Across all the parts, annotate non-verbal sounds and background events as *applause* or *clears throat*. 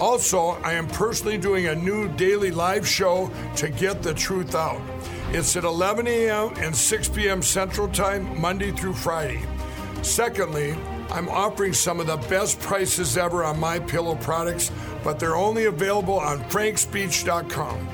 Also, I am personally doing a new daily live show to get the truth out. It's at 11 a.m. and 6 p.m. Central Time, Monday through Friday. Secondly, I'm offering some of the best prices ever on my pillow products, but they're only available on frankspeech.com.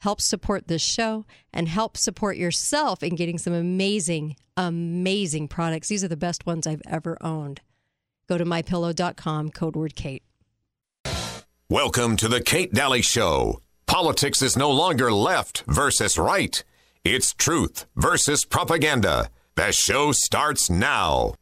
help support this show, and help support yourself in getting some amazing, amazing products. These are the best ones I've ever owned. Go to mypillow.com, code word KATE. Welcome to the Kate Dalley Show. Politics is no longer left versus right. It's truth versus propaganda. The show starts now.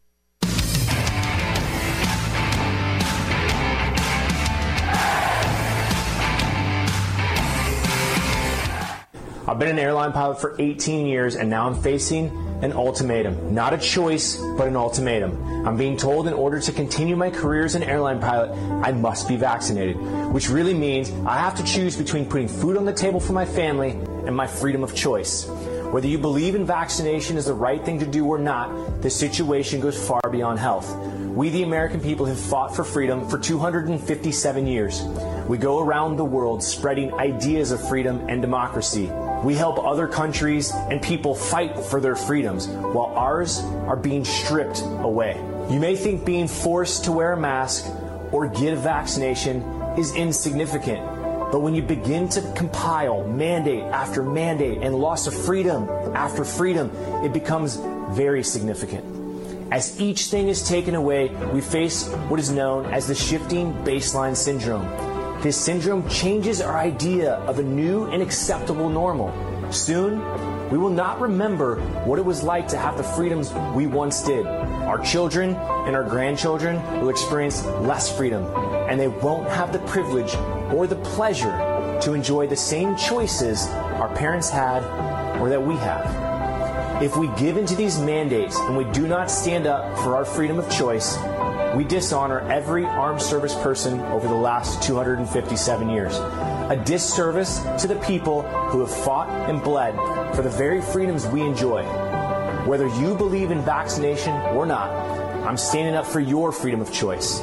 I've been an airline pilot for 18 years and now I'm facing an ultimatum. Not a choice, but an ultimatum. I'm being told in order to continue my career as an airline pilot, I must be vaccinated, which really means I have to choose between putting food on the table for my family and my freedom of choice. Whether you believe in vaccination is the right thing to do or not, the situation goes far beyond health. We, the American people, have fought for freedom for 257 years. We go around the world spreading ideas of freedom and democracy. We help other countries and people fight for their freedoms while ours are being stripped away. You may think being forced to wear a mask or get a vaccination is insignificant. But when you begin to compile mandate after mandate and loss of freedom after freedom, it becomes very significant. As each thing is taken away, we face what is known as the shifting baseline syndrome. This syndrome changes our idea of a new and acceptable normal. Soon, we will not remember what it was like to have the freedoms we once did. Our children and our grandchildren will experience less freedom, and they won't have the privilege or the pleasure to enjoy the same choices our parents had or that we have. If we give into these mandates and we do not stand up for our freedom of choice, we dishonor every armed service person over the last 257 years. A disservice to the people who have fought and bled for the very freedoms we enjoy. Whether you believe in vaccination or not, I'm standing up for your freedom of choice.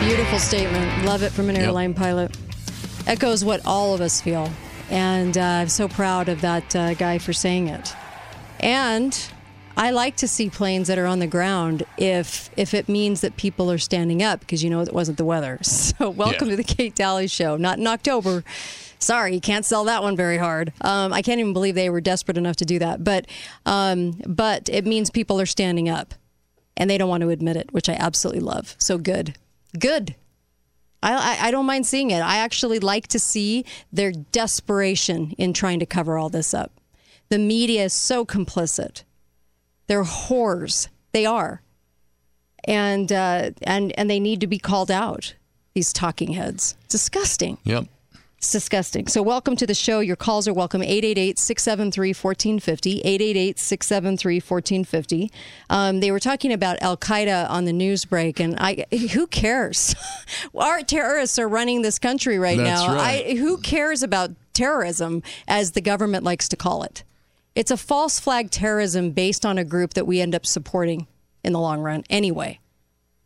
Beautiful statement. Love it from an airline pilot. Echoes what all of us feel. And uh, I'm so proud of that uh, guy for saying it. And I like to see planes that are on the ground if if it means that people are standing up because you know it wasn't the weather. *laughs* So welcome Yeah. to the Kate Dalley Show. Not in October. Sorry, you can't sell that one very hard. Um, I can't even believe they were desperate enough to do that. But um, but it means people are standing up, and they don't want to admit it, which I absolutely love. So good, good. I, I, I don't mind seeing it. I actually like to see their desperation in trying to cover all this up. The media is so complicit. They're whores. They are, and uh, and and they need to be called out. These talking heads, disgusting. Yep. It's disgusting. So, welcome to the show. Your calls are welcome 888 673 1450. 888 673 1450. Um, They were talking about Al Qaeda on the news break, and I *laughs* who cares? *laughs* Our terrorists are running this country right That's now. right. I, who cares about terrorism, as the government likes to call it? It's a false flag terrorism based on a group that we end up supporting in the long run anyway.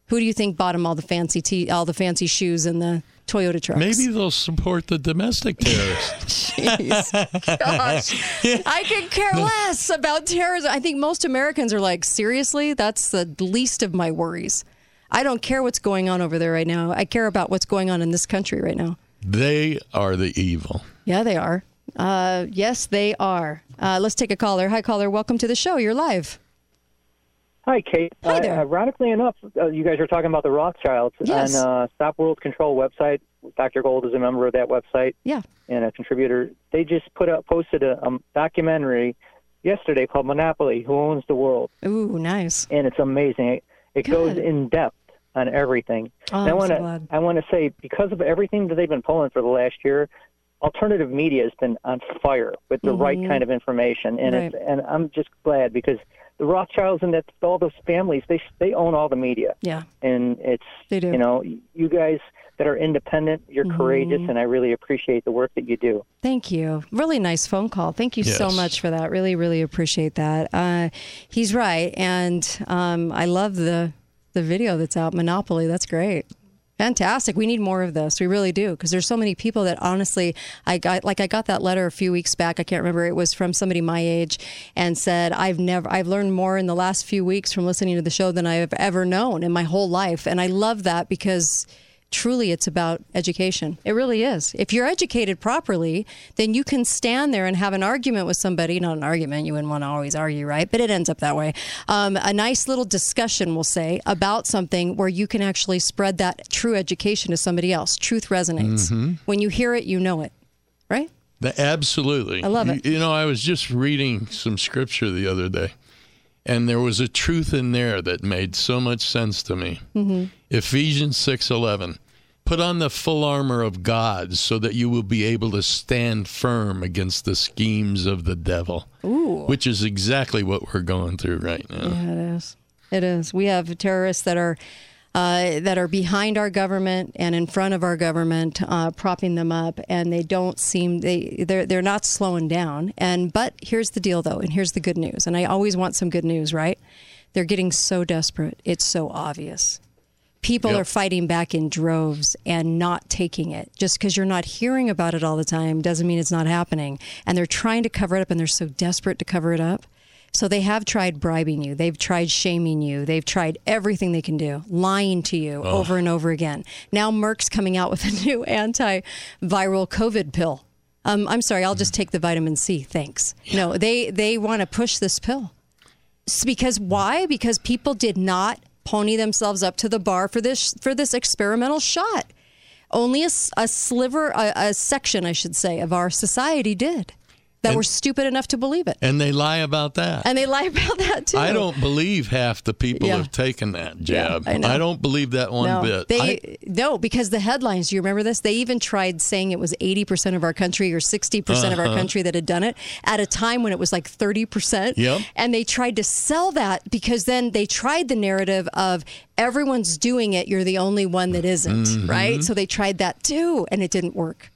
Who do you think bought him all the fancy tea, all the fancy shoes and the Toyota trucks? Maybe they'll support the domestic terrorists. *laughs* Jeez. Gosh. I could care less about terrorism. I think most Americans are like, seriously? That's the least of my worries. I don't care what's going on over there right now. I care about what's going on in this country right now. they are the evil. Yeah, they are. Uh, yes, they are. Uh, let's take a caller. Hi, caller. Welcome to the show. You're live. Hi, Kate. Hi Uh, there. ironically enough, uh, you guys are talking about the Rothschilds Yes. on uh, Stop World Control website. Dr. Gold is a member of that website Yeah. and a contributor. They just put up posted a um, documentary yesterday called Monopoly: Who Owns the World, Ooh, nice. and it's amazing. It, it goes in depth on everything. Oh, and I want to glad. I want to say because of everything that they've been pulling for the last year, alternative media has been on fire with the right kind of information, and it's, Mm-hmm. And I'm just glad because the Rothschilds and that all those families they they own all the media Yeah. and it's They do. you know you guys that are independent you're Mm-hmm. courageous and i really appreciate the work that you do Thank you. Really nice phone call. Thank you so much for that. Really, really appreciate that. Uh, he's right, and um, I love the the video that's out. Monopoly. That's great. Fantastic. We need more of this. We really do because there's so many people that honestly, I got like I got that letter a few weeks back. I can't remember. It was from somebody my age and said I've never I've learned more in the last few weeks from listening to the show than I have ever known in my whole life, and I love that because truly it's about education. It really is. If you're educated properly, then you can stand there and have an argument with somebody. Not an argument, you wouldn't want to always argue, right? But it ends up that way. Um, a nice little discussion, we'll say, about something where you can actually spread that true education to somebody else. Truth resonates. When you hear it, you know it, right? The- Absolutely. I love You- it. You know, I was just reading some scripture the other day, and there was a truth in there that made so much sense to me. Mm-hmm. Ephesians 6:11. Put on the full armor of God so that you will be able to stand firm against the schemes of the devil. Ooh. Which is exactly what we're going through right now. Yeah, it is. It is. We have terrorists that are uh, that are behind our government and in front of our government, uh, propping them up, and they don't seem they they're they're not slowing down. And but here's the deal, though, and here's the good news. And I always want some good news, right? They're getting so desperate; it's so obvious. People Yep. are fighting back in droves and not taking it. Just because you're not hearing about it all the time doesn't mean it's not happening. And they're trying to cover it up, and they're so desperate to cover it up. So they have tried bribing you. They've tried shaming you. They've tried everything they can do, lying to you over and over again. Now Merck's coming out with a *laughs* new antiviral COVID pill. Um, I'm sorry, I'll just take the vitamin C. Thanks. No, they they want to push this pill. It's because why? Because people did not pony themselves up to the bar for this for this experimental shot. Only a, a sliver, a, a section, I should say, of our society did that And- were stupid enough to believe it, And they lie about that. and they lie *laughs* about that too. I don't believe half the people Yeah. have taken that jab. I know. don't believe that one no, bit. They I- no, because the headlines. Do you remember this? They even tried saying it was eighty percent of our country or sixty percent of our country that had done it at a time when it was like thirty percent. Uh-huh. Yep. And they tried to sell that because then they tried the narrative of everyone's doing it. You're the only one that isn't, Mm-hmm. right? So they tried that too, and it didn't work.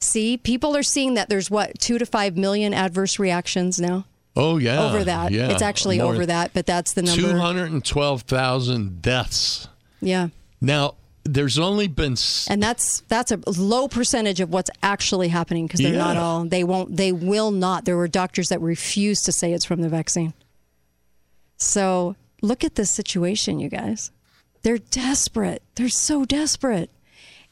See, people are seeing that there's what two to five million adverse reactions now? Oh yeah, over that. Yeah, It's actually More over that, but that's the number. Two hundred and twelve thousand deaths. Yeah. Now, there's only been s- and that's that's a low percentage of what's actually happening because they're not all they won't they will not. There were doctors that refused to say it's from the vaccine. So look at this situation you guys. They're desperate. They're so desperate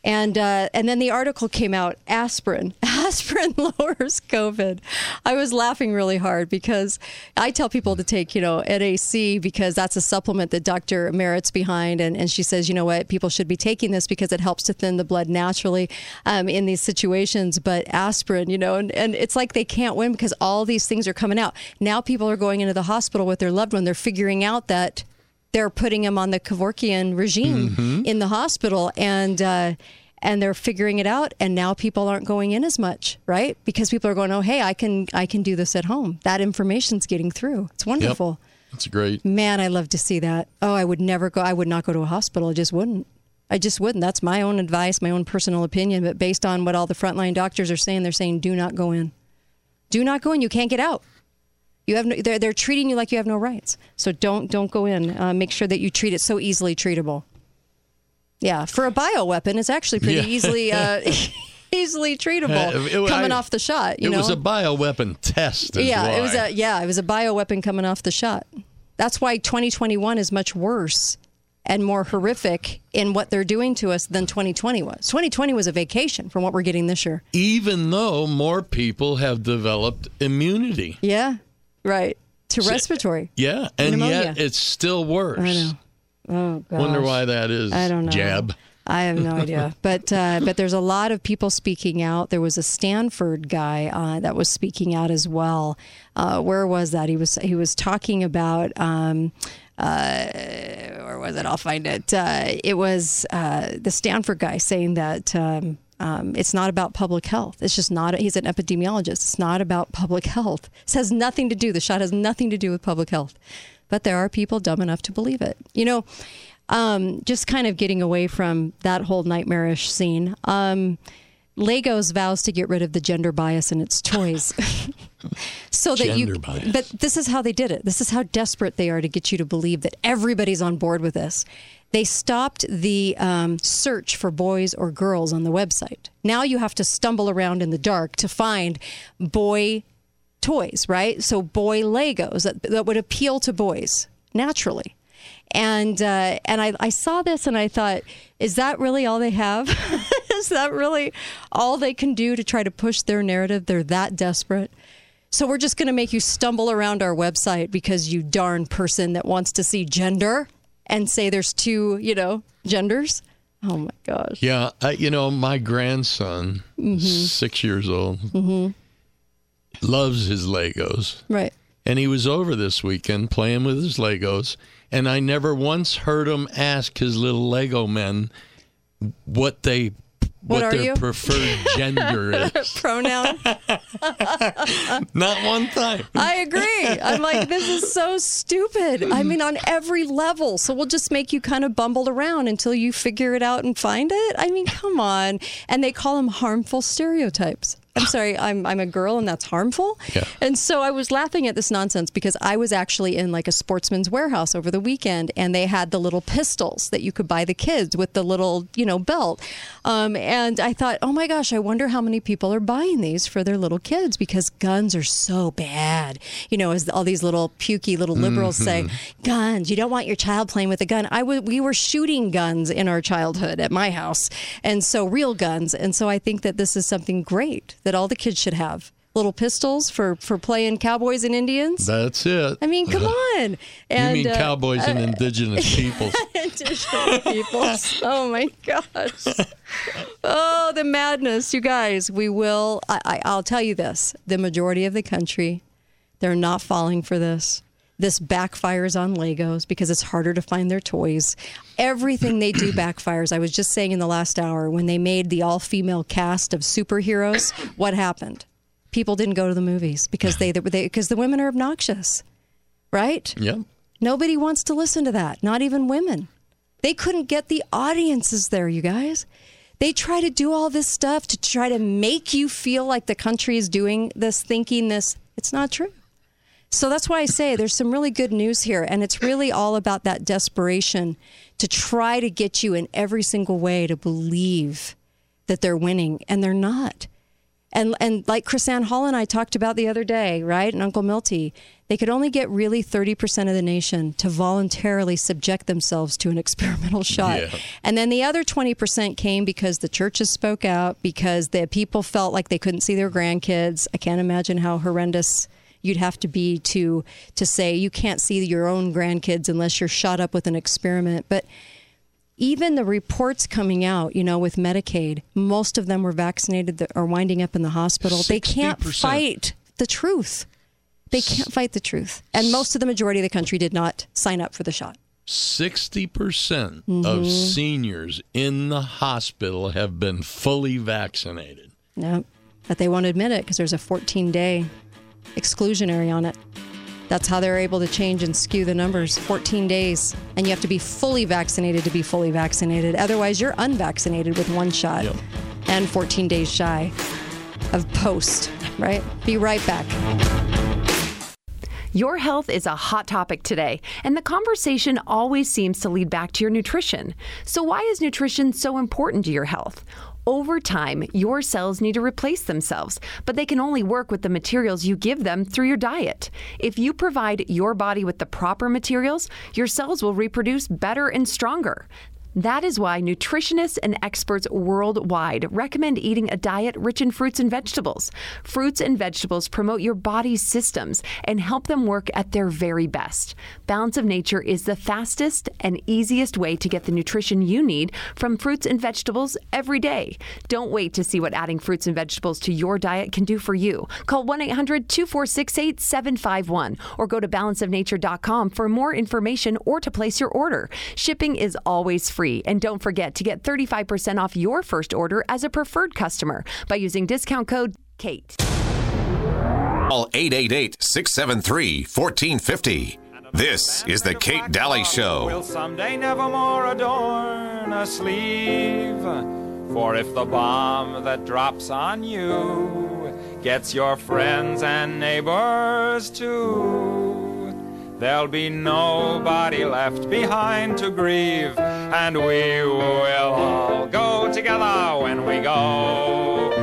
and uh, and then the article came out aspirin. *laughs* Aspirin lowers covid. I was laughing really hard because i tell people to take you know nac because that's a supplement that dr merritt's behind. And, and she says you know what? People should be taking this because it helps to thin the blood naturally um, in these situations. But aspirin you know and, and it's like they can't win because all these things are coming out. Now people are going into the hospital with their loved one. They're figuring out that they're putting him on the Kevorkian regime in the hospital, and uh, and they're figuring it out. And now people aren't going in as much, right? Because people are going, "Oh, hey, I can I can do this at home." That information's getting through. It's Yep, wonderful. It's great. Man, I love to see that. Oh, I would never go. I would not go to a hospital. I just wouldn't. I just wouldn't. That's my own advice, my own personal opinion. But based on what all the frontline doctors are saying, they're saying, do not go in. Do not go in. You can't get out. You have no, they're, they're treating you like you have no rights. So don't don't go in. Uh, make sure that you treat it so easily treatable. Yeah, for a bioweapon, it's actually pretty Yeah. easily uh, *laughs* *laughs* easily treatable Uh, it- coming I- off the shot. You it know, was a bioweapon test. Yeah, it was a yeah, it was a bioweapon coming off the shot. That's why 2021 is much worse and more horrific in what they're doing to us than 2020 was. 2020 was a vacation from what we're getting this year. Even though more people have developed immunity. Yeah, right. To respiratory. Yeah, and Pneumonia. yet it's still worse. I know. Oh, gosh. Wonder why that is. I don't know. Jab. I have no idea, *laughs* but uh, but there's a lot of people speaking out. There was a Stanford guy uh, that was speaking out as well. Uh, where was that? He was he was talking about. Um, uh, where was it? I'll find it. Uh, it was uh, the Stanford guy saying that. Um, um, it's not about public health. It's just not. He's an epidemiologist. It's not about public health. This has nothing to do. The shot has nothing to do with public health. But there are people dumb enough to believe it. You know, um, just kind of getting away from that whole nightmarish scene. Um, Legos vows to get rid of the gender bias in its toys. *laughs* so that Gender you bias. but this is how they did it. This is how desperate they are to get you to believe that everybody's on board with this. They stopped the um, search for boys or girls on the website. Now you have to stumble around in the dark to find boy toys, right? So boy Legos that, that would appeal to boys naturally. And uh, and I, I saw this and I thought, is that really all they have? *laughs* is that really all they can do to try to push their narrative? They're that desperate. So we're just going to make you stumble around our website because you darn person that wants to see gender and say there's two, you know, genders. Oh my gosh. Yeah, I, you know, my grandson, Mm-hmm. six years old, loves his Legos. Right. And he was over this weekend playing with his Legos. And I never once heard him ask his little Lego men what they What are their you? preferred *laughs* gender is. Pronoun. *laughs* Not one time. I agree. I'm like, this is so stupid. I mean, on every level. So we'll just make you kind of bumble around until you figure it out and find it. I mean, come on. And they call them harmful stereotypes. I'm sorry, I'm I'm a girl and that's harmful. Yeah. And so I was laughing at this nonsense because I was actually in like a sportsman's warehouse over the weekend and they had the little pistols that you could buy the kids with the little, you know, belt. Um, and I thought, oh my gosh, I wonder how many people are buying these for their little kids because guns are so bad. You know, as all these little pukey little liberals say, guns, you don't want your child playing with a gun. I w- we were shooting guns in our childhood at my house. And so real guns. And so I think that this is something great that all the kids should have. Little pistols for, for playing cowboys and Indians. That's it. I mean, come *laughs* on. you mean uh, cowboys and indigenous *laughs* peoples. *laughs* indigenous peoples. Oh my gosh. Oh, the madness, you guys. We will. I, I, I'll tell you this: the majority of the country, they're not falling for this. This backfires on Legos because it's harder to find their toys. Everything they do *clears throat* backfires. I was just saying in the last hour when they made the all-female cast of superheroes, what happened? People didn't go to the movies because they because the women are obnoxious, right? Yep. Nobody wants to listen to that, not even women. They couldn't get the audiences there, you guys. They try to do all this stuff to try to make you feel like the country is doing this, thinking this. It's not true. So that's why I say there's some really good news here. And it's really all about that desperation to try to get you in every single way to believe that they're winning, and they're not. And and like KrisAnne Hall and I talked about the other day, right? And Uncle Milty, they could only get really 30% of the nation to voluntarily subject themselves to an experimental shot. Yeah. And then the other 20% came because the churches spoke out, because the people felt like they couldn't see their grandkids. I can't imagine how horrendous you'd have to be to to say you can't see your own grandkids unless you're shot up with an experiment. But even the reports coming out, you know, with Medicaid, most of them were vaccinated that are winding up in the hospital. They can't fight the truth. They can't fight the truth. And most of the majority of the country did not sign up for the shot. 60% Mm-hmm. of seniors in the hospital have been fully vaccinated. No, but they won't admit it because there's a 14 day exclusionary on it. That's how they're able to change and skew the numbers 14 days. And you have to be fully vaccinated to be fully vaccinated. Otherwise, you're unvaccinated with one shot Yep. and 14 days shy of post, right? Be right back. Your health is a hot topic today, and the conversation always seems to lead back to your nutrition. So, why is nutrition so important to your health? Over time, your cells need to replace themselves, but they can only work with the materials you give them through your diet. If you provide your body with the proper materials, your cells will reproduce better and stronger. That is why nutritionists and experts worldwide recommend eating a diet rich in fruits and vegetables. Fruits and vegetables promote your body's systems and help them work at their very best. Balance of Nature is the fastest and easiest way to get the nutrition you need from fruits and vegetables every day. Don't wait to see what adding fruits and vegetables to your diet can do for you. Call 1 800 246 8751 or go to balanceofnature.com for more information or to place your order. Shipping is always free. And don't forget to get 35% off your first order as a preferred customer by using discount code KATE. Call 888 673 1450. This is the Kate Dalley Show. Will someday nevermore adorn a sleeve. For if the bomb that drops on you gets your friends and neighbors too, there'll be nobody left behind to grieve, and we will all go together when we go.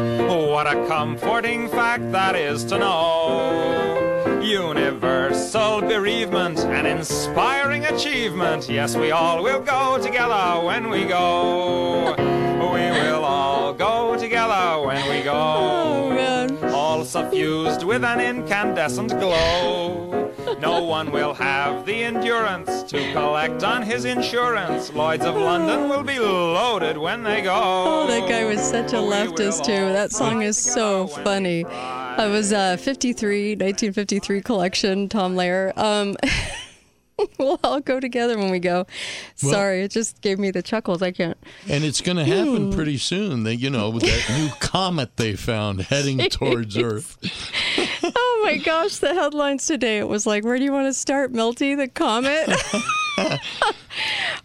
What a comforting fact that is to know. Universal bereavement, an inspiring achievement. Yes, we all will go together when we go. We will all go together when we go. Oh. All suffused with an incandescent glow. No one will have the endurance to collect on his insurance. Lloyds of London will be loaded when they go. Oh, that guy was such a leftist too. That song is so funny. I was uh, 53, 1953 collection, Tom Lehrer. Um, *laughs* we'll all go together when we go. Sorry, it just gave me the chuckles. I can't. And it's going to Hmm. happen pretty soon. That you know, that new *laughs* comet they found heading towards Earth. My gosh, the headlines today. It was like, where do you want to start, Milty The comet? *laughs*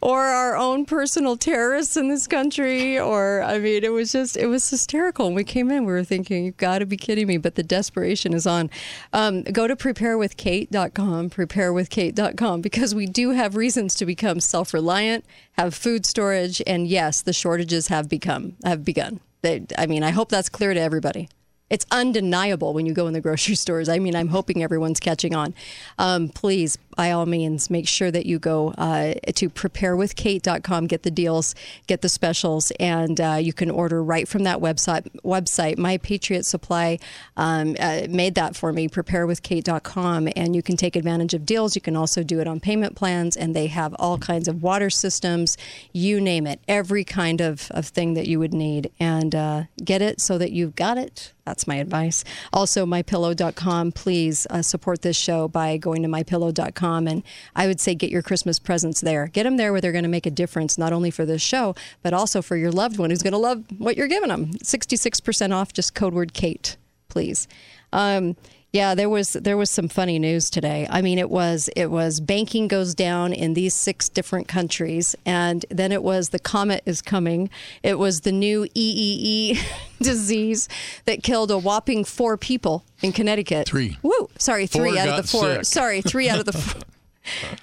or our own personal terrorists in this country? Or, I mean, it was just, it was hysterical. When we came in, we were thinking, you've got to be kidding me. But the desperation is on. Um, go to preparewithkate.com, preparewithkate.com, because we do have reasons to become self reliant, have food storage, and yes, the shortages have become, have begun. They, I mean, I hope that's clear to everybody. It's undeniable when you go in the grocery *laughs* stores. I mean, I'm hoping everyone's catching on. Um, please, by all means, make sure that you go uh, to preparewithkate.com, get the deals, get the specials, and uh, you can order right from that website. Website, My Patriot Supply um, uh, made that for me. Preparewithkate.com, and you can take advantage of deals. You can also do it on payment plans, and they have all kinds of water systems, you name it, every kind of, of thing that you would need, and uh, get it so that you've got it. That's my advice. Also, mypillow.com. Please uh, support this show by going to mypillow.com. And I would say get your Christmas presents there. Get them there where they're going to make a difference, not only for this show, but also for your loved one who's going to love what you're giving them. 66% off, just code word Kate, please. Um, yeah, there was there was some funny news today. I mean, it was it was banking goes down in these six different countries, and then it was the comet is coming. It was the new EEE *laughs* disease that killed a whopping four people in Connecticut. Three. Woo! Sorry, three Four out of the four. sick. Sorry, three out of the. *laughs* Four.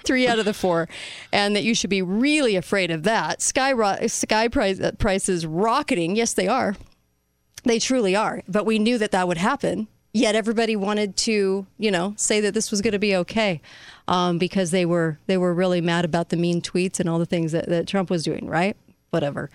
Three out of the four, and that you should be really afraid of that. Sky ro- sky price, prices rocketing. Yes, they are. They truly are. But we knew that that would happen. Yet everybody wanted to, you know, say that this was going to be okay, um, because they were they were really mad about the mean tweets and all the things that, that Trump was doing. Right? Whatever.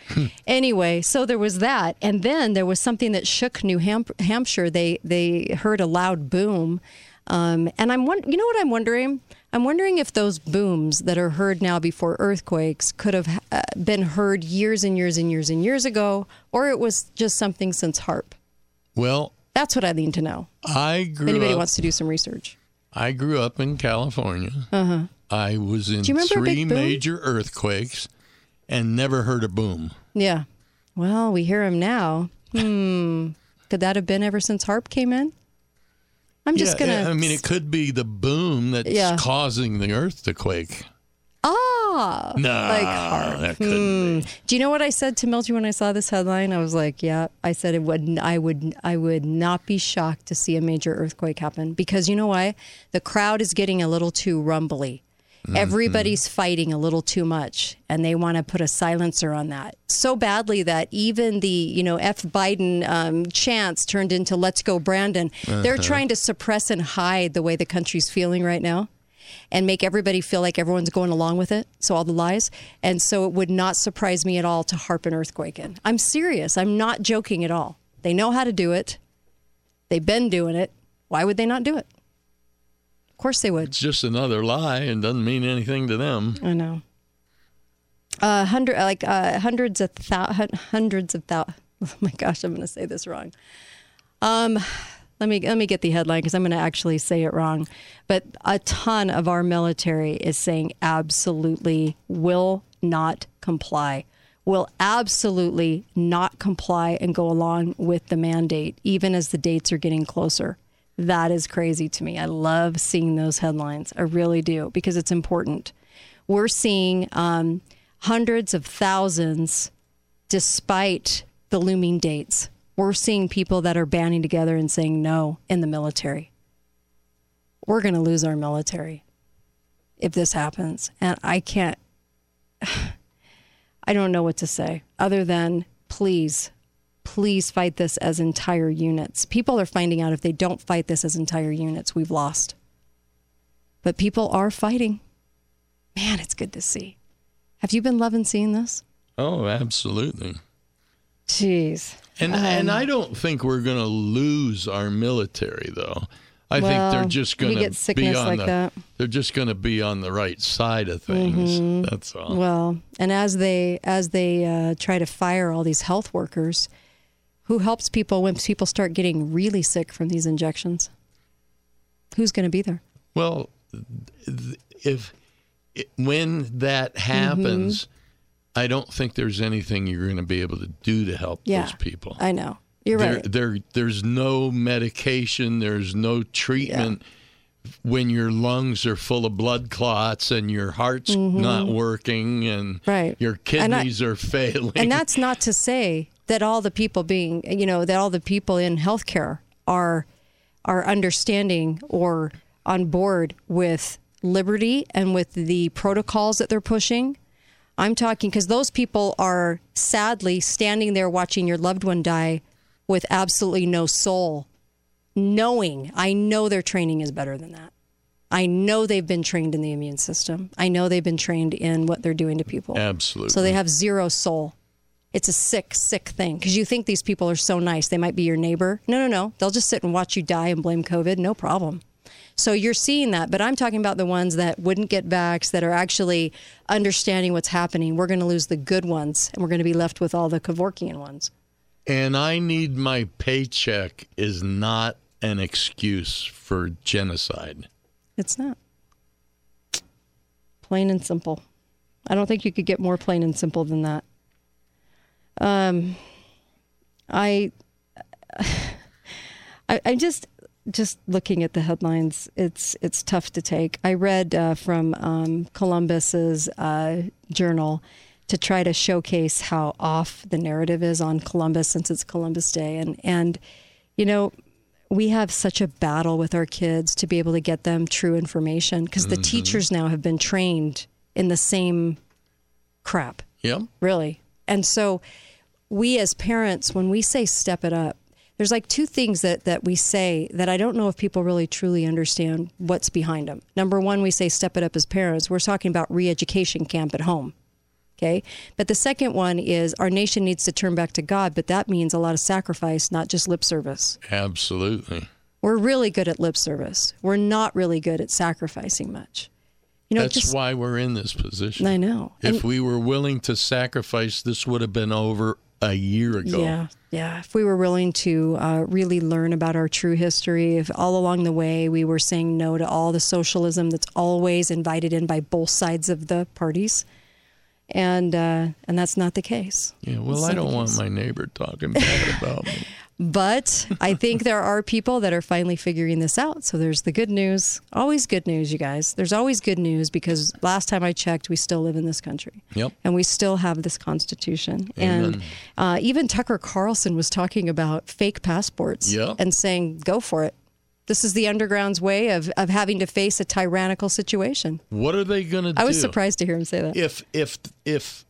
anyway, so there was that, and then there was something that shook New Ham- Hampshire. They they heard a loud boom, um, and I'm won- you know what I'm wondering. I'm wondering if those booms that are heard now before earthquakes could have uh, been heard years and years and years and years ago, or it was just something since HAARP. Well, That's what I need to know. I grew anybody up. wants to do some research. I grew up in California. I was in Uh-huh. Do you remember a three major earthquakes and never heard a boom. Yeah. Well, we hear them now. Hmm. Could that have been ever since HAARP came in? I'm just yeah, gonna. I mean, it could be the boom that's Yeah. causing the earth to quake. No, Like that couldn't hmm. be. Do you know what I said to Milty when I saw this headline? I was like, "Yeah." I said it would. I would. I would not be shocked to see a major earthquake happen because you know why? The crowd is getting a little too rumbly. Mm-hmm. Everybody's fighting a little too much, and they want to put a silencer on that so badly that even the you know F Biden um, chants turned into "Let's go, Brandon." They're uh-huh. trying to suppress and hide the way the country's feeling right now, and make everybody feel like everyone's going along with it. So all the lies, and so it would not surprise me at all to harp an earthquake in. I'm serious. I'm not joking at all. They know how to do it. They've been doing it. Why would they not do it? Of course they would. It's just another lie and doesn't mean anything to them. I know. Uh, hundred like uh, hundreds of thou- hundreds of thou- *laughs* Oh my gosh, I'm going to say this wrong. Um, let me let me get the headline because I'm going to actually say it wrong. But a ton of our military is saying absolutely will not comply. Will absolutely not comply and go along with the mandate, even as the dates are getting closer. That is crazy to me. I love seeing those headlines. I really do because it's important. We're seeing um, hundreds of thousands despite the looming dates. We're seeing people that are banding together and saying no in the military. We're going to lose our military if this happens. And I can't, *sighs* I don't know what to say other than please, please fight this as entire units. People are finding out if they don't fight this as entire units, we've lost. But people are fighting. Man, it's good to see. Have you been loving seeing this? Oh, absolutely. Jeez. And and I don't think we're going to lose our military though. I think they're just going to be on like the that. they're just going to be on the right side of things. That's all. Well, and as they as they uh, try to fire all these health workers, who helps people when people start getting really sick from these injections? Who's going to be there? Well, if when that happens, Mm-hmm. I don't think there's anything you're going to be able to do to help Yeah, those people. I know you're there, right. there, there's no medication. There's no treatment when your lungs are full of blood clots and your heart's not working and Mm-hmm. Right. your And I- kidneys are failing. and that's not to say that all the people being, you know, that all the people in healthcare are are understanding or on board with liberty and with the protocols that they're pushing. I'm talking because those people are sadly standing there watching your loved one die with absolutely no soul, knowing I know their training is better than that. I know they've been trained in the immune system. I know they've been trained in what they're doing to people. Absolutely. So they have zero soul. It's a sick, sick thing because you think these people are so nice. They might be your neighbor. No, no, no. They'll just sit and watch you die and blame COVID. No problem. So you're seeing that, but I'm talking about the ones that wouldn't get vaxxed, that are actually understanding what's happening. We're going to lose the good ones, and we're going to be left with all the Kevorkian ones. and I need my paycheck is not an excuse for genocide. It's not. Plain and simple. I don't think you could get more plain and simple than that. Um, I, *sighs* I, I'm just just looking at the headlines. It's it's tough to take. I read uh, from um, Columbus's uh, journal to try to showcase how off the narrative is on Columbus since it's Columbus Day, and and you know we have such a battle with our kids to be able to get them true information because the teachers now have been trained in the same crap Yep. really. And so we as parents, when we say step it up, there's like two things that, that we say that I don't know if people really truly understand what's behind them. Number one, we say step it up as parents. We're talking about re education camp at home. Okay. But the second one is our nation needs to turn back to God, but that means a lot of sacrifice, not just lip service. Absolutely. We're really good at lip service. We're not really good at sacrificing much. You know, That's just, why we're in this position. I know. If And- we were willing to sacrifice, this would have been over a year ago. Yeah, yeah. If we were willing to uh, really learn about our true history, if all along the way we were saying no to all the socialism that's always invited in by both sides of the parties, and uh, and that's not the case. Yeah, well, That's I don't want my neighbor talking bad about me. *laughs* But I think there are people that are finally figuring this out. So there's the good news. Always good news, you guys. There's always good news because last time I checked, we still live in this country. Yep. And we still have this Constitution. And uh, even Tucker Carlson was talking about fake passports Yep. and saying, go for it. This is the underground's way of, of having to face a tyrannical situation. What are they going to do? I was surprised to hear him say that. If if if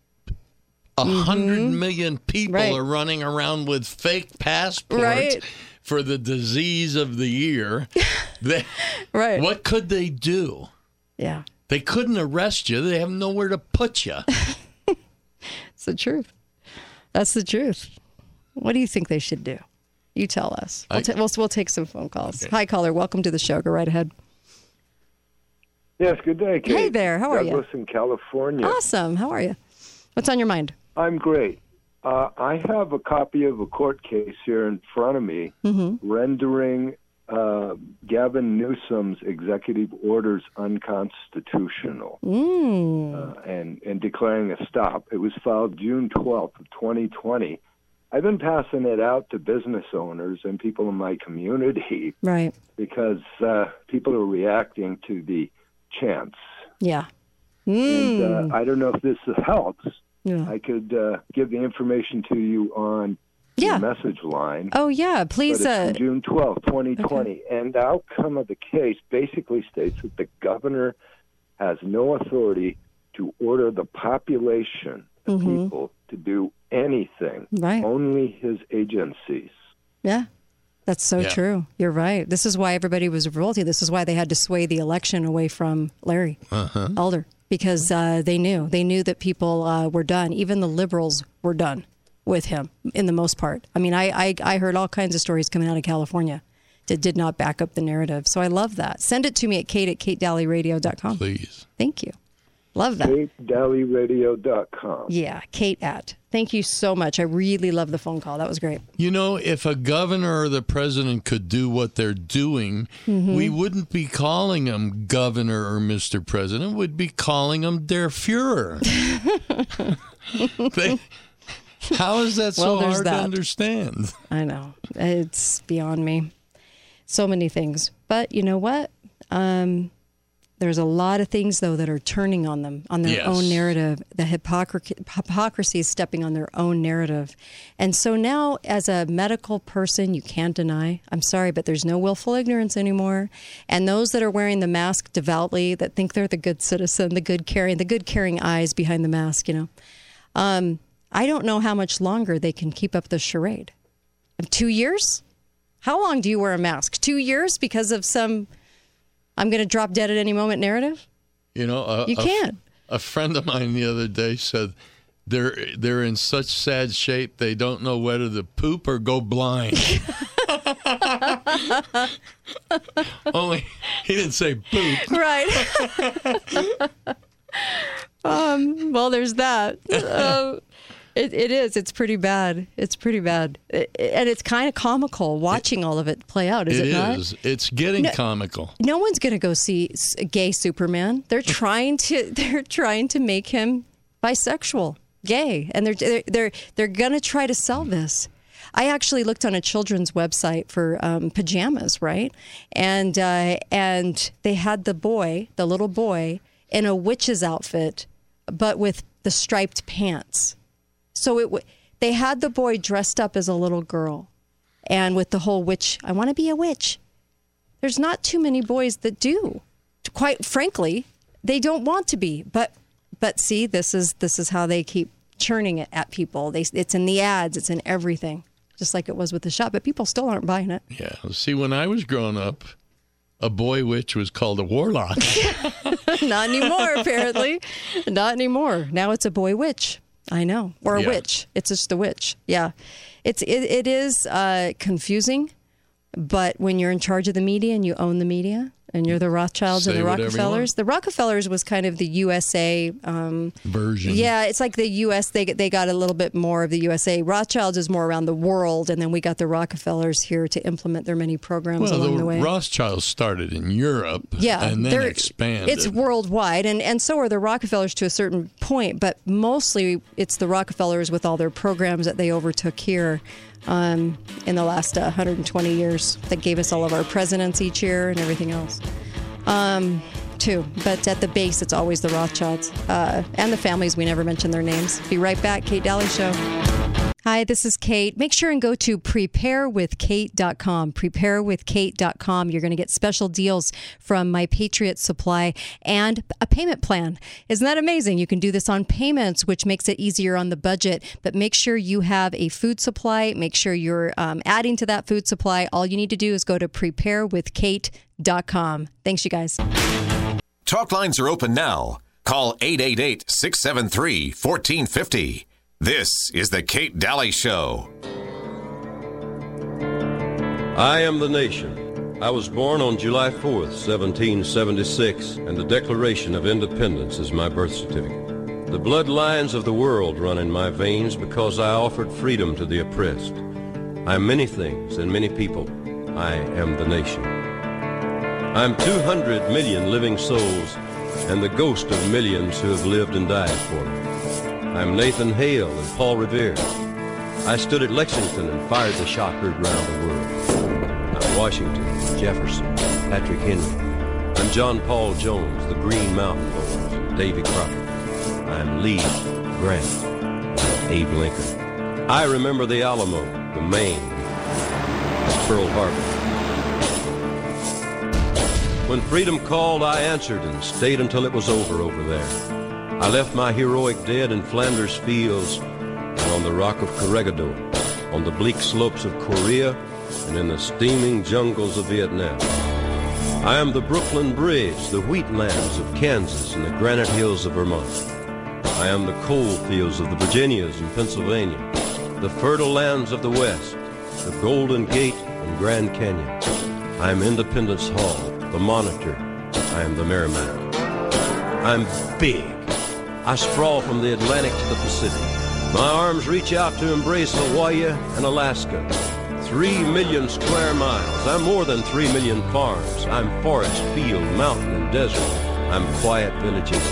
a 100 million people Mm-hmm. Right. are running around with fake passports Right. for the disease of the year, *laughs* they, Right. what could they do? Yeah, They couldn't arrest you. They have nowhere to put you. *laughs* it's the truth. That's the truth. What do you think they should do? You tell us. We'll, I- ta- we'll, we'll take some phone calls. Hi, caller. Welcome to the show. Go right ahead. Yes, good day, Kate. Hey there, how are you? Douglas in California. Awesome. How are you? What's on your mind? I'm great. Uh, I have a copy of a court case here in front of me Mm-hmm. rendering uh, Gavin Newsom's executive orders unconstitutional Mm. uh, and, and declaring a stop. It was filed June 12th of 2020. I've been passing it out to business owners and people in my community *laughs* Right. because uh, people are reacting to the chants. Yeah. And Mm. uh, I don't know if this helps. Yeah. I could uh, give the information to you on Yeah. the message line. Oh yeah. but Please. it's Uh, June twelfth, 2020. And the outcome of the case basically states that the governor has no authority to order the population of people to do anything, Mm-hmm. Right. only his agencies. Yeah. That's so Yeah. true. You're right. This is why everybody was revolting. This is why they had to sway the election away from Larry Elder because uh, they knew they knew that people uh, were done. Even the liberals were done with him in the most part. I mean, I, I I heard all kinds of stories coming out of California that did not back up the narrative. So I love that. Send it to me at kate at katedalleyradio.com. Please. Thank you. Love that. KateDalleyRadio.com. Yeah, Kate at. Thank you so much. I really love the phone call. That was great. You know, if a governor or the president could do what they're doing, Mm-hmm. we wouldn't be calling them governor or Mr. President. We'd be calling them Der Fuhrer. *laughs* They- how is that so Well, hard that. to understand? I know. It's beyond me. So many things. But you know what? Um, there's a lot of things, though, that are turning on them, on their Yes. own narrative. The hypocrisy, hypocrisy is stepping on their own narrative. And so now, as a medical person, you can't deny, I'm sorry, but there's no willful ignorance anymore. And those that are wearing the mask devoutly, that think they're the good citizen, the good caring, the good caring eyes behind the mask, you know, um, I don't know how much longer they can keep up the charade. Two years? How long do you wear a mask? Two years because of some I'm going to drop dead at any moment narrative? You know, a, You can't. A friend of mine the other day said they're they're in such sad shape they don't know whether to poop or go blind. *laughs* *laughs* Only he didn't say poop. Right. *laughs* um, well, there's that. Um, it, it is. It's pretty bad. It's pretty bad. It- and it's kind of comical watching all of it play out, is it, It not? is. It's getting No- comical. no one's going to go see gay Superman. They're trying to *laughs* they're trying to make him bisexual, gay, and they're they're they're, they're going to try to sell this. I actually looked on a children's website for um, pajamas, right? And uh, and they had the boy, the little boy, in a witch's outfit, but with the striped pants. So it w- they had the boy dressed up as a little girl, and with the whole witch. I want to be a witch there's not too many boys that do quite frankly they don't want to be but but see this is this is how they keep churning it at people they it's in the ads it's in everything just like it was with the shop but people still aren't buying it Yeah. See, when I was growing up, a boy witch was called a warlock. *laughs* not anymore apparently not anymore now it's a boy witch i know. Or a witch. It's just a witch. Yeah. It's it, it is uh, confusing but when you're in charge of the media and you own the media and you're the rothschilds and the rockefellers the rockefellers was kind of the usa um, Version. yeah it's like the us they, they got a little bit more of the usa rothschilds is more around the world and then we got the rockefellers here to implement their many programs Well, along the the way Rothschilds started in Europe. yeah, And then expanded. It's worldwide, and and so are the Rockefellers to a certain point, but mostly it's the Rockefellers with all their programs that they overtook here um, in the last uh, 120 years that gave us all of our presidents each year and everything else. Um, too, but at the base, it's always the Rothschilds uh, and the families. We never mention their names. Be right back, Kate Dalley Show. Hi, this is Kate. Make sure and go to preparewithkate.com. Preparewithkate.com. You're going to get special deals from My Patriot Supply and a payment plan. Isn't that amazing? You can do this on payments, which makes it easier on the budget. But make sure you have a food supply. Make sure you're um, adding to that food supply. All you need to do is go to preparewithkate.com. Thanks, you guys. Talk lines are open now. Call 888 673 1450. This is The Kate Dalley Show. I am the nation. I was born on July 4th, 1776, and the Declaration of Independence is my birth certificate. The bloodlines of the world run in my veins because I offered freedom to the oppressed. I am many things and many people. I am the nation. I'm 200 million living souls and the ghost of millions who have lived and died for me. I'm Nathan Hale and Paul Revere. I stood at Lexington and fired the shot heard round the world. I'm Washington, Jefferson, Patrick Henry. I'm John Paul Jones, the Green Mountain Boys, Davy Crockett. I'm Lee, Grant, Abe Lincoln. I remember the Alamo, the Maine, Pearl Harbor. When freedom called, I answered and stayed until it was over over there. I left my heroic dead in Flanders fields and on the rock of Corregidor, on the bleak slopes of Korea, and in the steaming jungles of Vietnam. I am the Brooklyn Bridge, the wheatlands of Kansas, and the granite hills of Vermont. I am the coal fields of the Virginias and Pennsylvania, the fertile lands of the West, the Golden Gate and Grand Canyon. I am Independence Hall, the Monitor. I am the Merrimack. I'm big. I sprawl from the Atlantic to the Pacific. My arms reach out to embrace Hawaii and Alaska. Three million square miles. I'm more than three million farms. I'm forest, field, mountain, and desert. I'm quiet villages,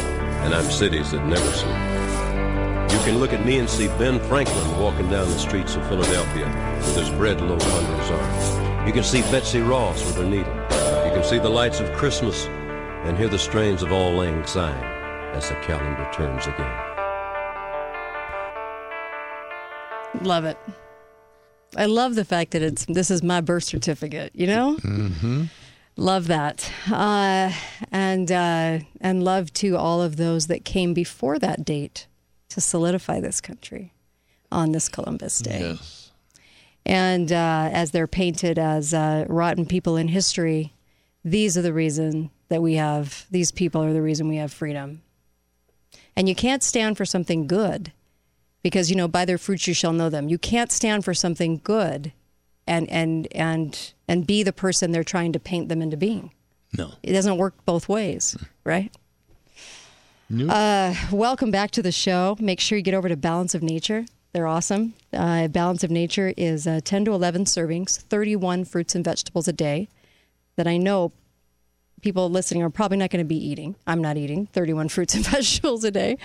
and I'm cities that never sleep. You can look at me and see Ben Franklin walking down the streets of Philadelphia with his bread loaf under his arm. You can see Betsy Ross with her needle. You can see the lights of Christmas and hear the strains of Auld Lang Syne as the calendar turns again. Love it. I love the fact that it's this is my birth certificate. You know, Mm-hmm. love that, uh, and uh, and love to all of those that came before that date to solidify this country on this Columbus Day. Yes. And uh, as they're painted as uh, rotten people in history, these are the reason that we have these people are the reason we have freedom. And you can't stand for something good because you know by their fruits you shall know them. You can't stand for something good and and and and be the person they're trying to paint them into being. No. It doesn't work both ways, right? Nope. Uh, welcome back to the show. Make sure you get over to Balance of Nature. They're awesome. Uh, Balance of Nature is uh, 10 to 11 servings, 31 fruits and vegetables a day that I know people listening are probably not going to be eating. I'm not eating 31 *laughs* fruits and vegetables a day.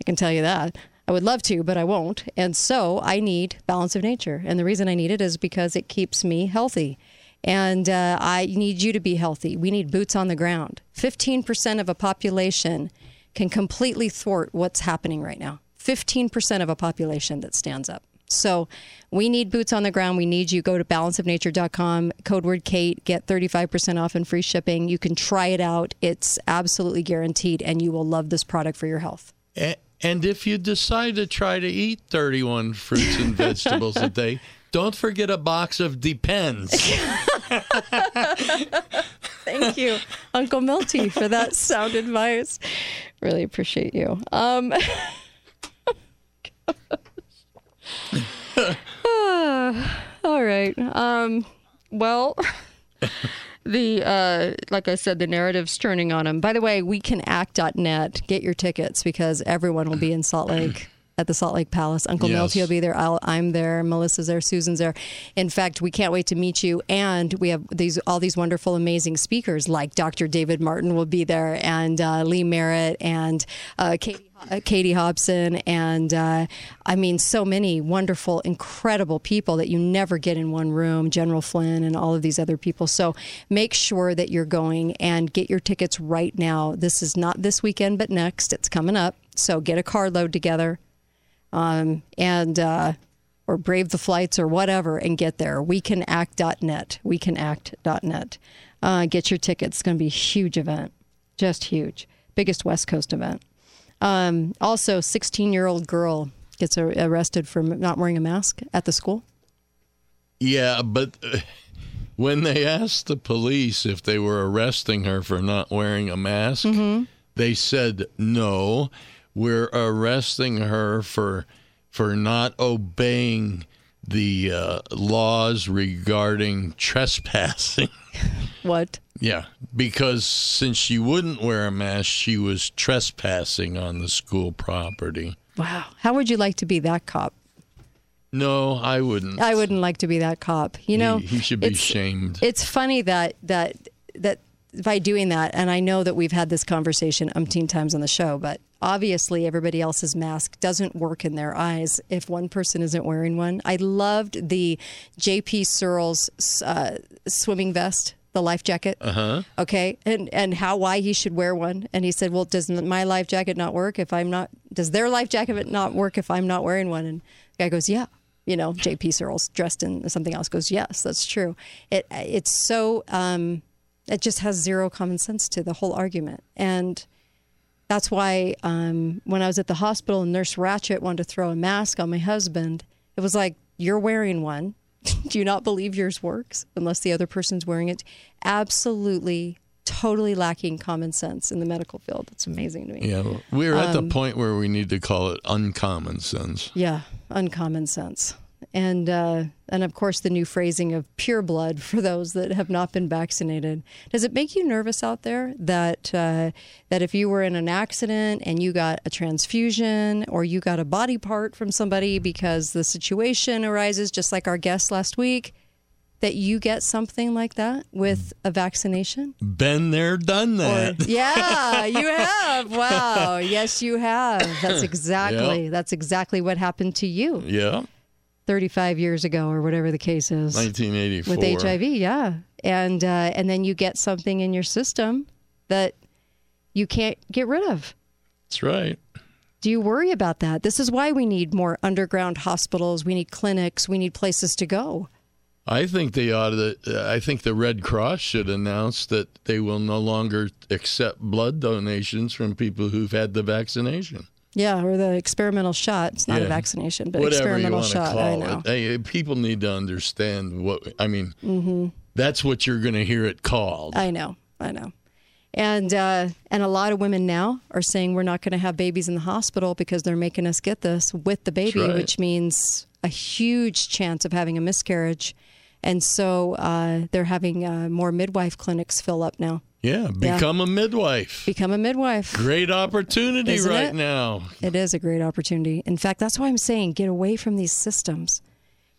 I can tell you that. I would love to, but I won't. And so I need Balance of Nature. And the reason I need it is because it keeps me healthy. And uh, I need you to be healthy. We need boots on the ground. 15% of a population can completely thwart what's happening right now. 15% of a population that stands up. So we need boots on the ground. We need you. Go to balanceofnature.com, code word Kate, get 35% off and free shipping. You can try it out. It's absolutely guaranteed, and you will love this product for your health. And if you decide to try to eat 31 fruits and vegetables a day, *laughs* don't forget a box of Depends. *laughs* Thank you, Uncle Milty, for that sound advice. Really appreciate you. Um, *laughs* *sighs* all right. Um, well, *laughs* the uh, like I said, the narrative's turning on him. By the way, wecanact.net. Get your tickets because everyone will be in Salt *clears throat* Lake. At the Salt Lake Palace, Uncle Yes. Milty will be there. I'll, I'm there. Melissa's there. Susan's there. In fact, we can't wait to meet you. And we have these all these wonderful, amazing speakers like Dr. David Martin will be there, and uh, Lee Merritt, and uh, Katie, Katie Hobson, and uh, I mean, so many wonderful, incredible people that you never get in one room. General Flynn and all of these other people. So make sure that you're going and get your tickets right now. This is not this weekend, but next. It's coming up. So get a carload together um, and uh, or brave the flights or whatever and get there. We can WeCanAct.net. WeCanAct.net. Uh, get your tickets. It's going to be a huge event, just huge. Biggest West Coast event. Um, also, 16 year old girl gets ar- arrested for m- not wearing a mask at the school. Yeah, but uh, when they asked the police if they were arresting her for not wearing a mask, they said no. We're arresting her for for not obeying the uh, laws regarding trespassing. *laughs* What? yeah, because since she wouldn't wear a mask, she was trespassing on the school property. Wow. How would you like to be that cop? No, I wouldn't. I wouldn't like to be that cop. You know, he, he should be it's- shamed. It's funny that that that by doing that, and I know that we've had this conversation umpteen times on the show, but obviously everybody else's mask doesn't work in their eyes if one person isn't wearing one. I loved the J.P. Sears uh, swimming vest, the life jacket. Uh huh. Okay, and and how why he should wear one, and he said, "Well, does my life jacket not work if I'm not? Does their life jacket not work if I'm not wearing one?" And the guy goes, "Yeah." You know, J.P. Sears dressed in something else goes, "Yes, that's true." It it's so um, it just has zero common sense to the whole argument, and that's why um, when I was at the hospital and Nurse Ratched wanted to throw a mask on my husband, it was like, "You're wearing one." *laughs* Do you not believe yours works unless the other person's wearing it? Absolutely, totally lacking common sense in the medical field. It's amazing to me. Yeah, we're at Um, the point where we need to call it uncommon sense. Yeah, uncommon sense. And uh, and of course the new phrasing of pure blood *laughs* for those that have not been vaccinated. Does it make you nervous out there that uh, that if you were in an accident and you got a transfusion or you got a body part from somebody because the situation arises, just like our guest last week, that you get something like that with a vaccination? Been there, done that. *laughs* Yeah, you *laughs* have. Wow. Yes, you have. That's exactly that's exactly what happened to you yeah, 35 years ago or whatever the case is 1984. with HIV. Yeah, and uh, and then you get something in your system that you can't get rid of. That's right. Do you worry about that? This is why we need more underground hospitals. We need clinics. We need places to go. I think they ought to. Uh, I think the Red Cross should announce that they will no longer accept blood donations from people who've had the vaccination. Yeah, or the experimental shot. It's not a vaccination, but Whatever experimental shot. I know. Hey, people need to understand what I mean. Mm-hmm. That's what you're going to hear it called. I know, I know. And uh, and a lot of women now are saying we're not going to have babies in the hospital because they're making us get this with the baby, right. which means a huge chance of having a miscarriage. And so uh, they're having uh, more midwife clinics fill up now. Yeah, become a midwife. Become a midwife. Great opportunity Isn't right it? now. It is a great opportunity. In fact, that's why I'm saying get away from these systems.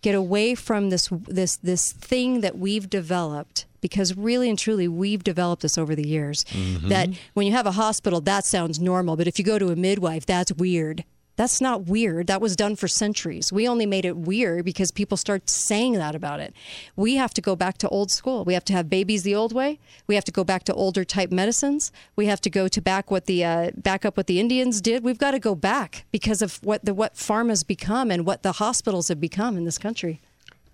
Get away from this this this thing that we've developed because really and truly we've developed this over the years. Mm-hmm. That when you have a hospital that sounds normal, but if you go to a midwife that's weird. That's not weird. That was done for centuries. We only made it weird because people start saying that about it. We have to go back to old school. We have to have babies the old way. We have to go back to older type medicines. We have to go to back what the uh, back up what the Indians did. We've got to go back because of what the what pharma's become and what the hospitals have become in this country.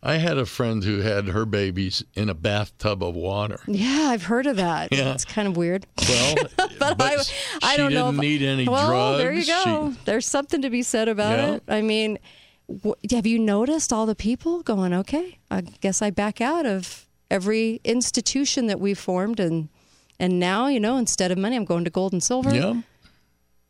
I had a friend who had her babies in a bathtub of water. Yeah, I've heard of that. Yeah. It's kind of weird. Well, *laughs* but, I, I she don't know. if- need any well, drugs. there you go. She- There's something to be said about Yeah. it. I mean, have you noticed all the people going? Okay, I guess I back out of every institution that we've formed, and and now you know, instead of money, I'm going to gold and silver. yeah.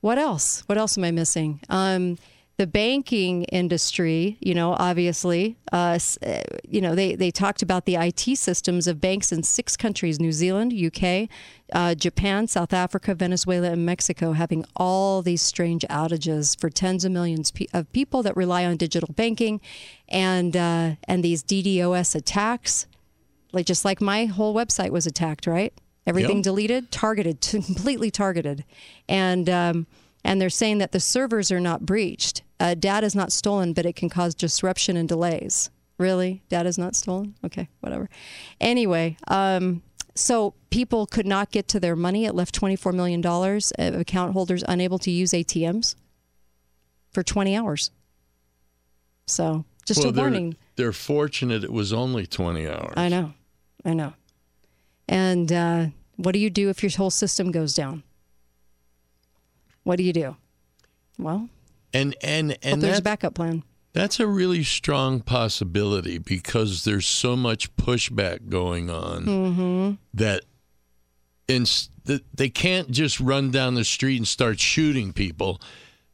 What else? What else am I missing? Um, the banking industry, you know, obviously, uh, uh, you know, they, they talked about the IT systems of banks in six countries New Zealand, UK, uh, Japan, South Africa, Venezuela, and Mexico having all these strange outages for tens of millions of people that rely on digital banking and, uh, and these DDoS attacks. Like, just like my whole website was attacked, right? Everything Yep. deleted, targeted, *laughs* completely targeted, and um, and they're saying that the servers are not breached. Uh, data is not stolen, but it can cause disruption and delays. Really, data is not stolen? Okay, whatever. Anyway, um, so people could not get to their money. It left twenty four million dollars of account holders unable to use ATMs for twenty hours. So Just well, a they're, warning. they're fortunate it was only 20 hours. I know. I know. And uh, what do you do if your whole system goes down? What do you do? Well, And and and there's a backup plan. that's a really strong possibility because there's so much pushback going on Mm-hmm. that in, that they can't just run down the street and start shooting people,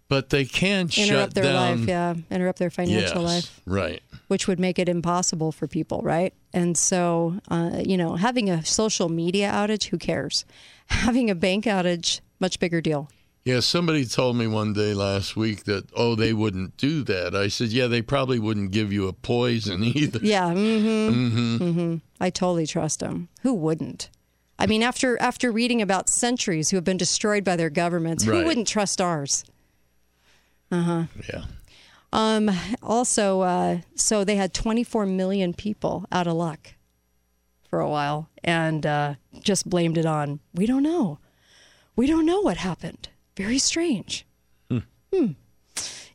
but they can shut their down. life, yeah. Interrupt their financial Yes, life. Right. which would make it impossible for people, right? And so, uh, you know, having a social media outage, who cares? *laughs* Having a bank outage, much bigger deal. Yeah, somebody told me one day last week that oh they wouldn't do that. I said, yeah, they probably wouldn't give you a poison *laughs* either. Yeah, mm-hmm. hmm Mm-hmm. I totally trust them. Who wouldn't? I mean, after after reading about centuries who have been destroyed by their governments, who wouldn't trust ours? Uh huh. Yeah. Um. Also, uh, so they had 24 million people out of luck for a while, and uh, just blamed it on. We don't know. We don't know what happened. Very strange. Hmm.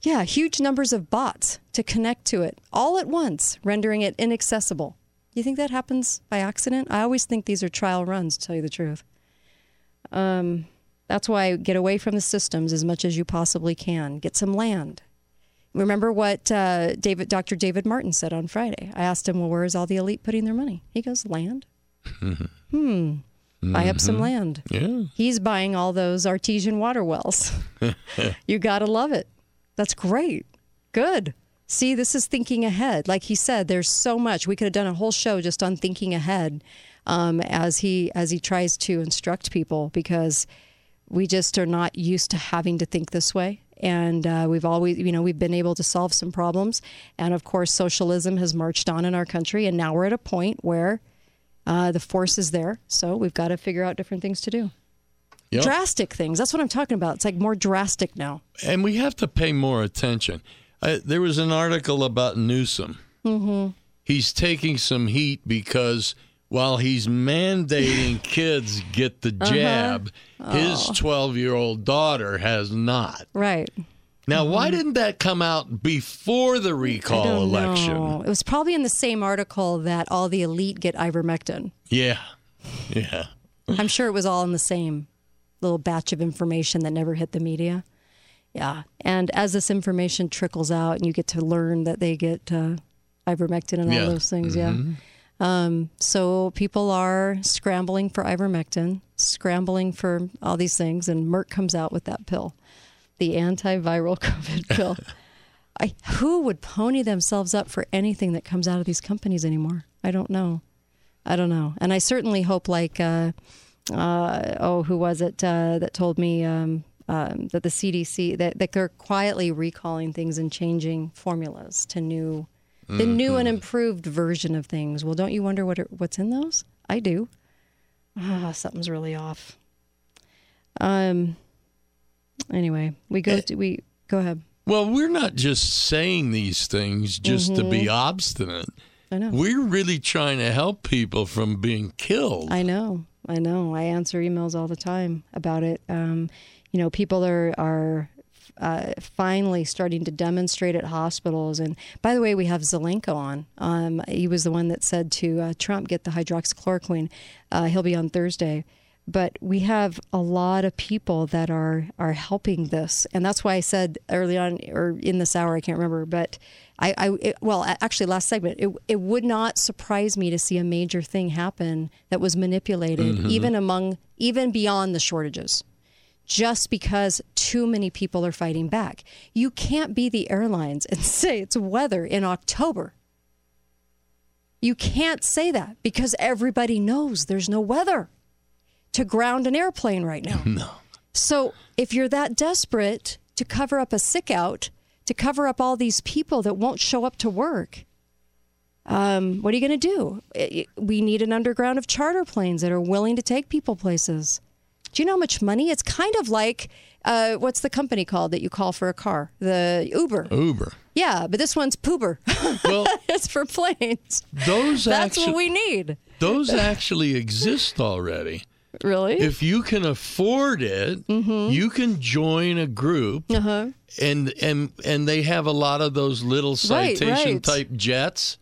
Yeah, huge numbers of bots to connect to it all at once, rendering it inaccessible. You think that happens by accident? I always think these are trial runs, to tell you the truth. Um, that's why get away from the systems as much as you possibly can. Get some land. Remember what uh, David, Dr. David Martin said on Friday? I asked him, "Well, where is all the elite putting their money?" He goes, "Land." *laughs* Hmm. Buy up some Mhm. land. Yeah. He's buying all those artesian water wells. *laughs* you got to love it. That's great. Good. See, this is thinking ahead. Like he said, there's so much. We could have done a whole show just on thinking ahead um, as he as he tries to instruct people because we just are not used to having to think this way. And uh, we've always, you know, we've been able to solve some problems. And of course, socialism has marched on in our country. And now we're at a point where uh, the force is there. So we've got to figure out different things to do. Yep. Drastic things. That's what I'm talking about. It's like more drastic now. And we have to pay more attention. Uh, there was an article about Newsom. Mm-hmm. He's taking some heat because while he's mandating *laughs* kids get the Uh-huh. jab, his Oh. 12 year old daughter has not. Right. Now, why didn't that come out before the recall Mm-hmm. Election? know. It was probably in the same article that all the elite get ivermectin. Yeah. Yeah. I'm sure it was all in the same little batch of information that never hit the media. Yeah. And as this information trickles out and you get to learn that they get uh, ivermectin and Yeah. all those things, Mhm. yeah. Um, so people are scrambling for ivermectin, scrambling for all these things, and Merck comes out with that pill, the antiviral *laughs* COVID pill. I, who would pony themselves up for anything that comes out of these companies anymore? I don't know. I don't know. And I certainly hope, like, uh, uh, oh, who was it uh, that told me um, um, that the CDC that, that they're quietly recalling things and changing formulas to new, the new and improved version of things. Well, don't you wonder what are, what's in those? I do. Ah, something's really off. Um. Anyway, we go. To, we go ahead. Well, we're not just saying these things just to be Mhm. obstinate. I know. We're really trying to help people from being killed. I know. I know. I answer emails all the time about it. Um, you know, people are are uh, finally starting to demonstrate at hospitals. And by the way, we have Zelenko on. Um, he was the one that said to uh, Trump, "Get the hydroxychloroquine." Uh, he'll be on Thursday. But we have a lot of people that are are helping this, and that's why I said early on or in this hour, I can't remember, but I, I it, well, actually, last segment, it it would not surprise me to see a major thing happen that was manipulated, Mhm. even among even beyond the shortages just because too many people are fighting back. You can't be the airlines and *laughs* say it's weather in October. You can't say that because everybody knows there's no weather to ground an airplane right now. No. So if you're that desperate to cover up a sick out, to cover up all these people that won't show up to work, um, what are you going to do? I- I- We need an underground of charter planes that are willing to take people places. Do you know how much money? It's kind of like uh, what's the company called that you call for a car? The Uber. Uber. Yeah, but this one's Poober. Well, *laughs* it's for planes. Those That's actu- what we need. Those actually exist already. Really? If you can afford it, Mm-hmm. you can join a group Uh-huh. and and and they have a lot of those little Right, citation right. type jets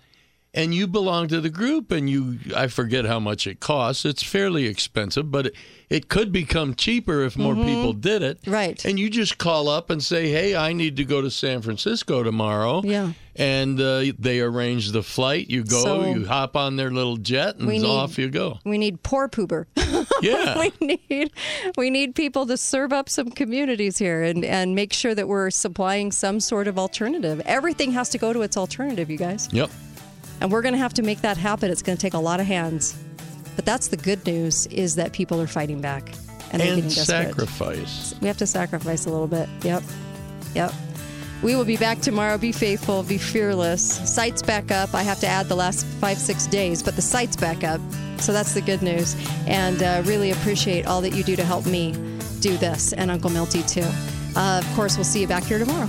and you belong to the group and you I forget how much it costs. It's fairly expensive, but it, it could become cheaper if more people did it. Mm-hmm. Right. And you just call up and say, "Hey, I need to go to San Francisco tomorrow." Yeah. And uh, they arrange the flight. You go, So- you hop on their little jet, and need- off you go. We need poor pooper. *laughs* Yeah. we need we need people to serve up some communities here and, and make sure that we're supplying some sort of alternative. Everything has to go to its alternative, you guys. Yep. And we're going to have to make that happen. It's going to take a lot of hands. But that's the good news is that people are fighting back and, And sacrifice. We have to sacrifice a little bit. Yep. Yep. We will be back tomorrow. Be faithful, be fearless. Site's back up. I have to add the last five, six days, but the site's back up. So that's the good news. And uh, really appreciate all that you do to help me do this and Uncle Milty too. Uh, of course, we'll see you back here tomorrow.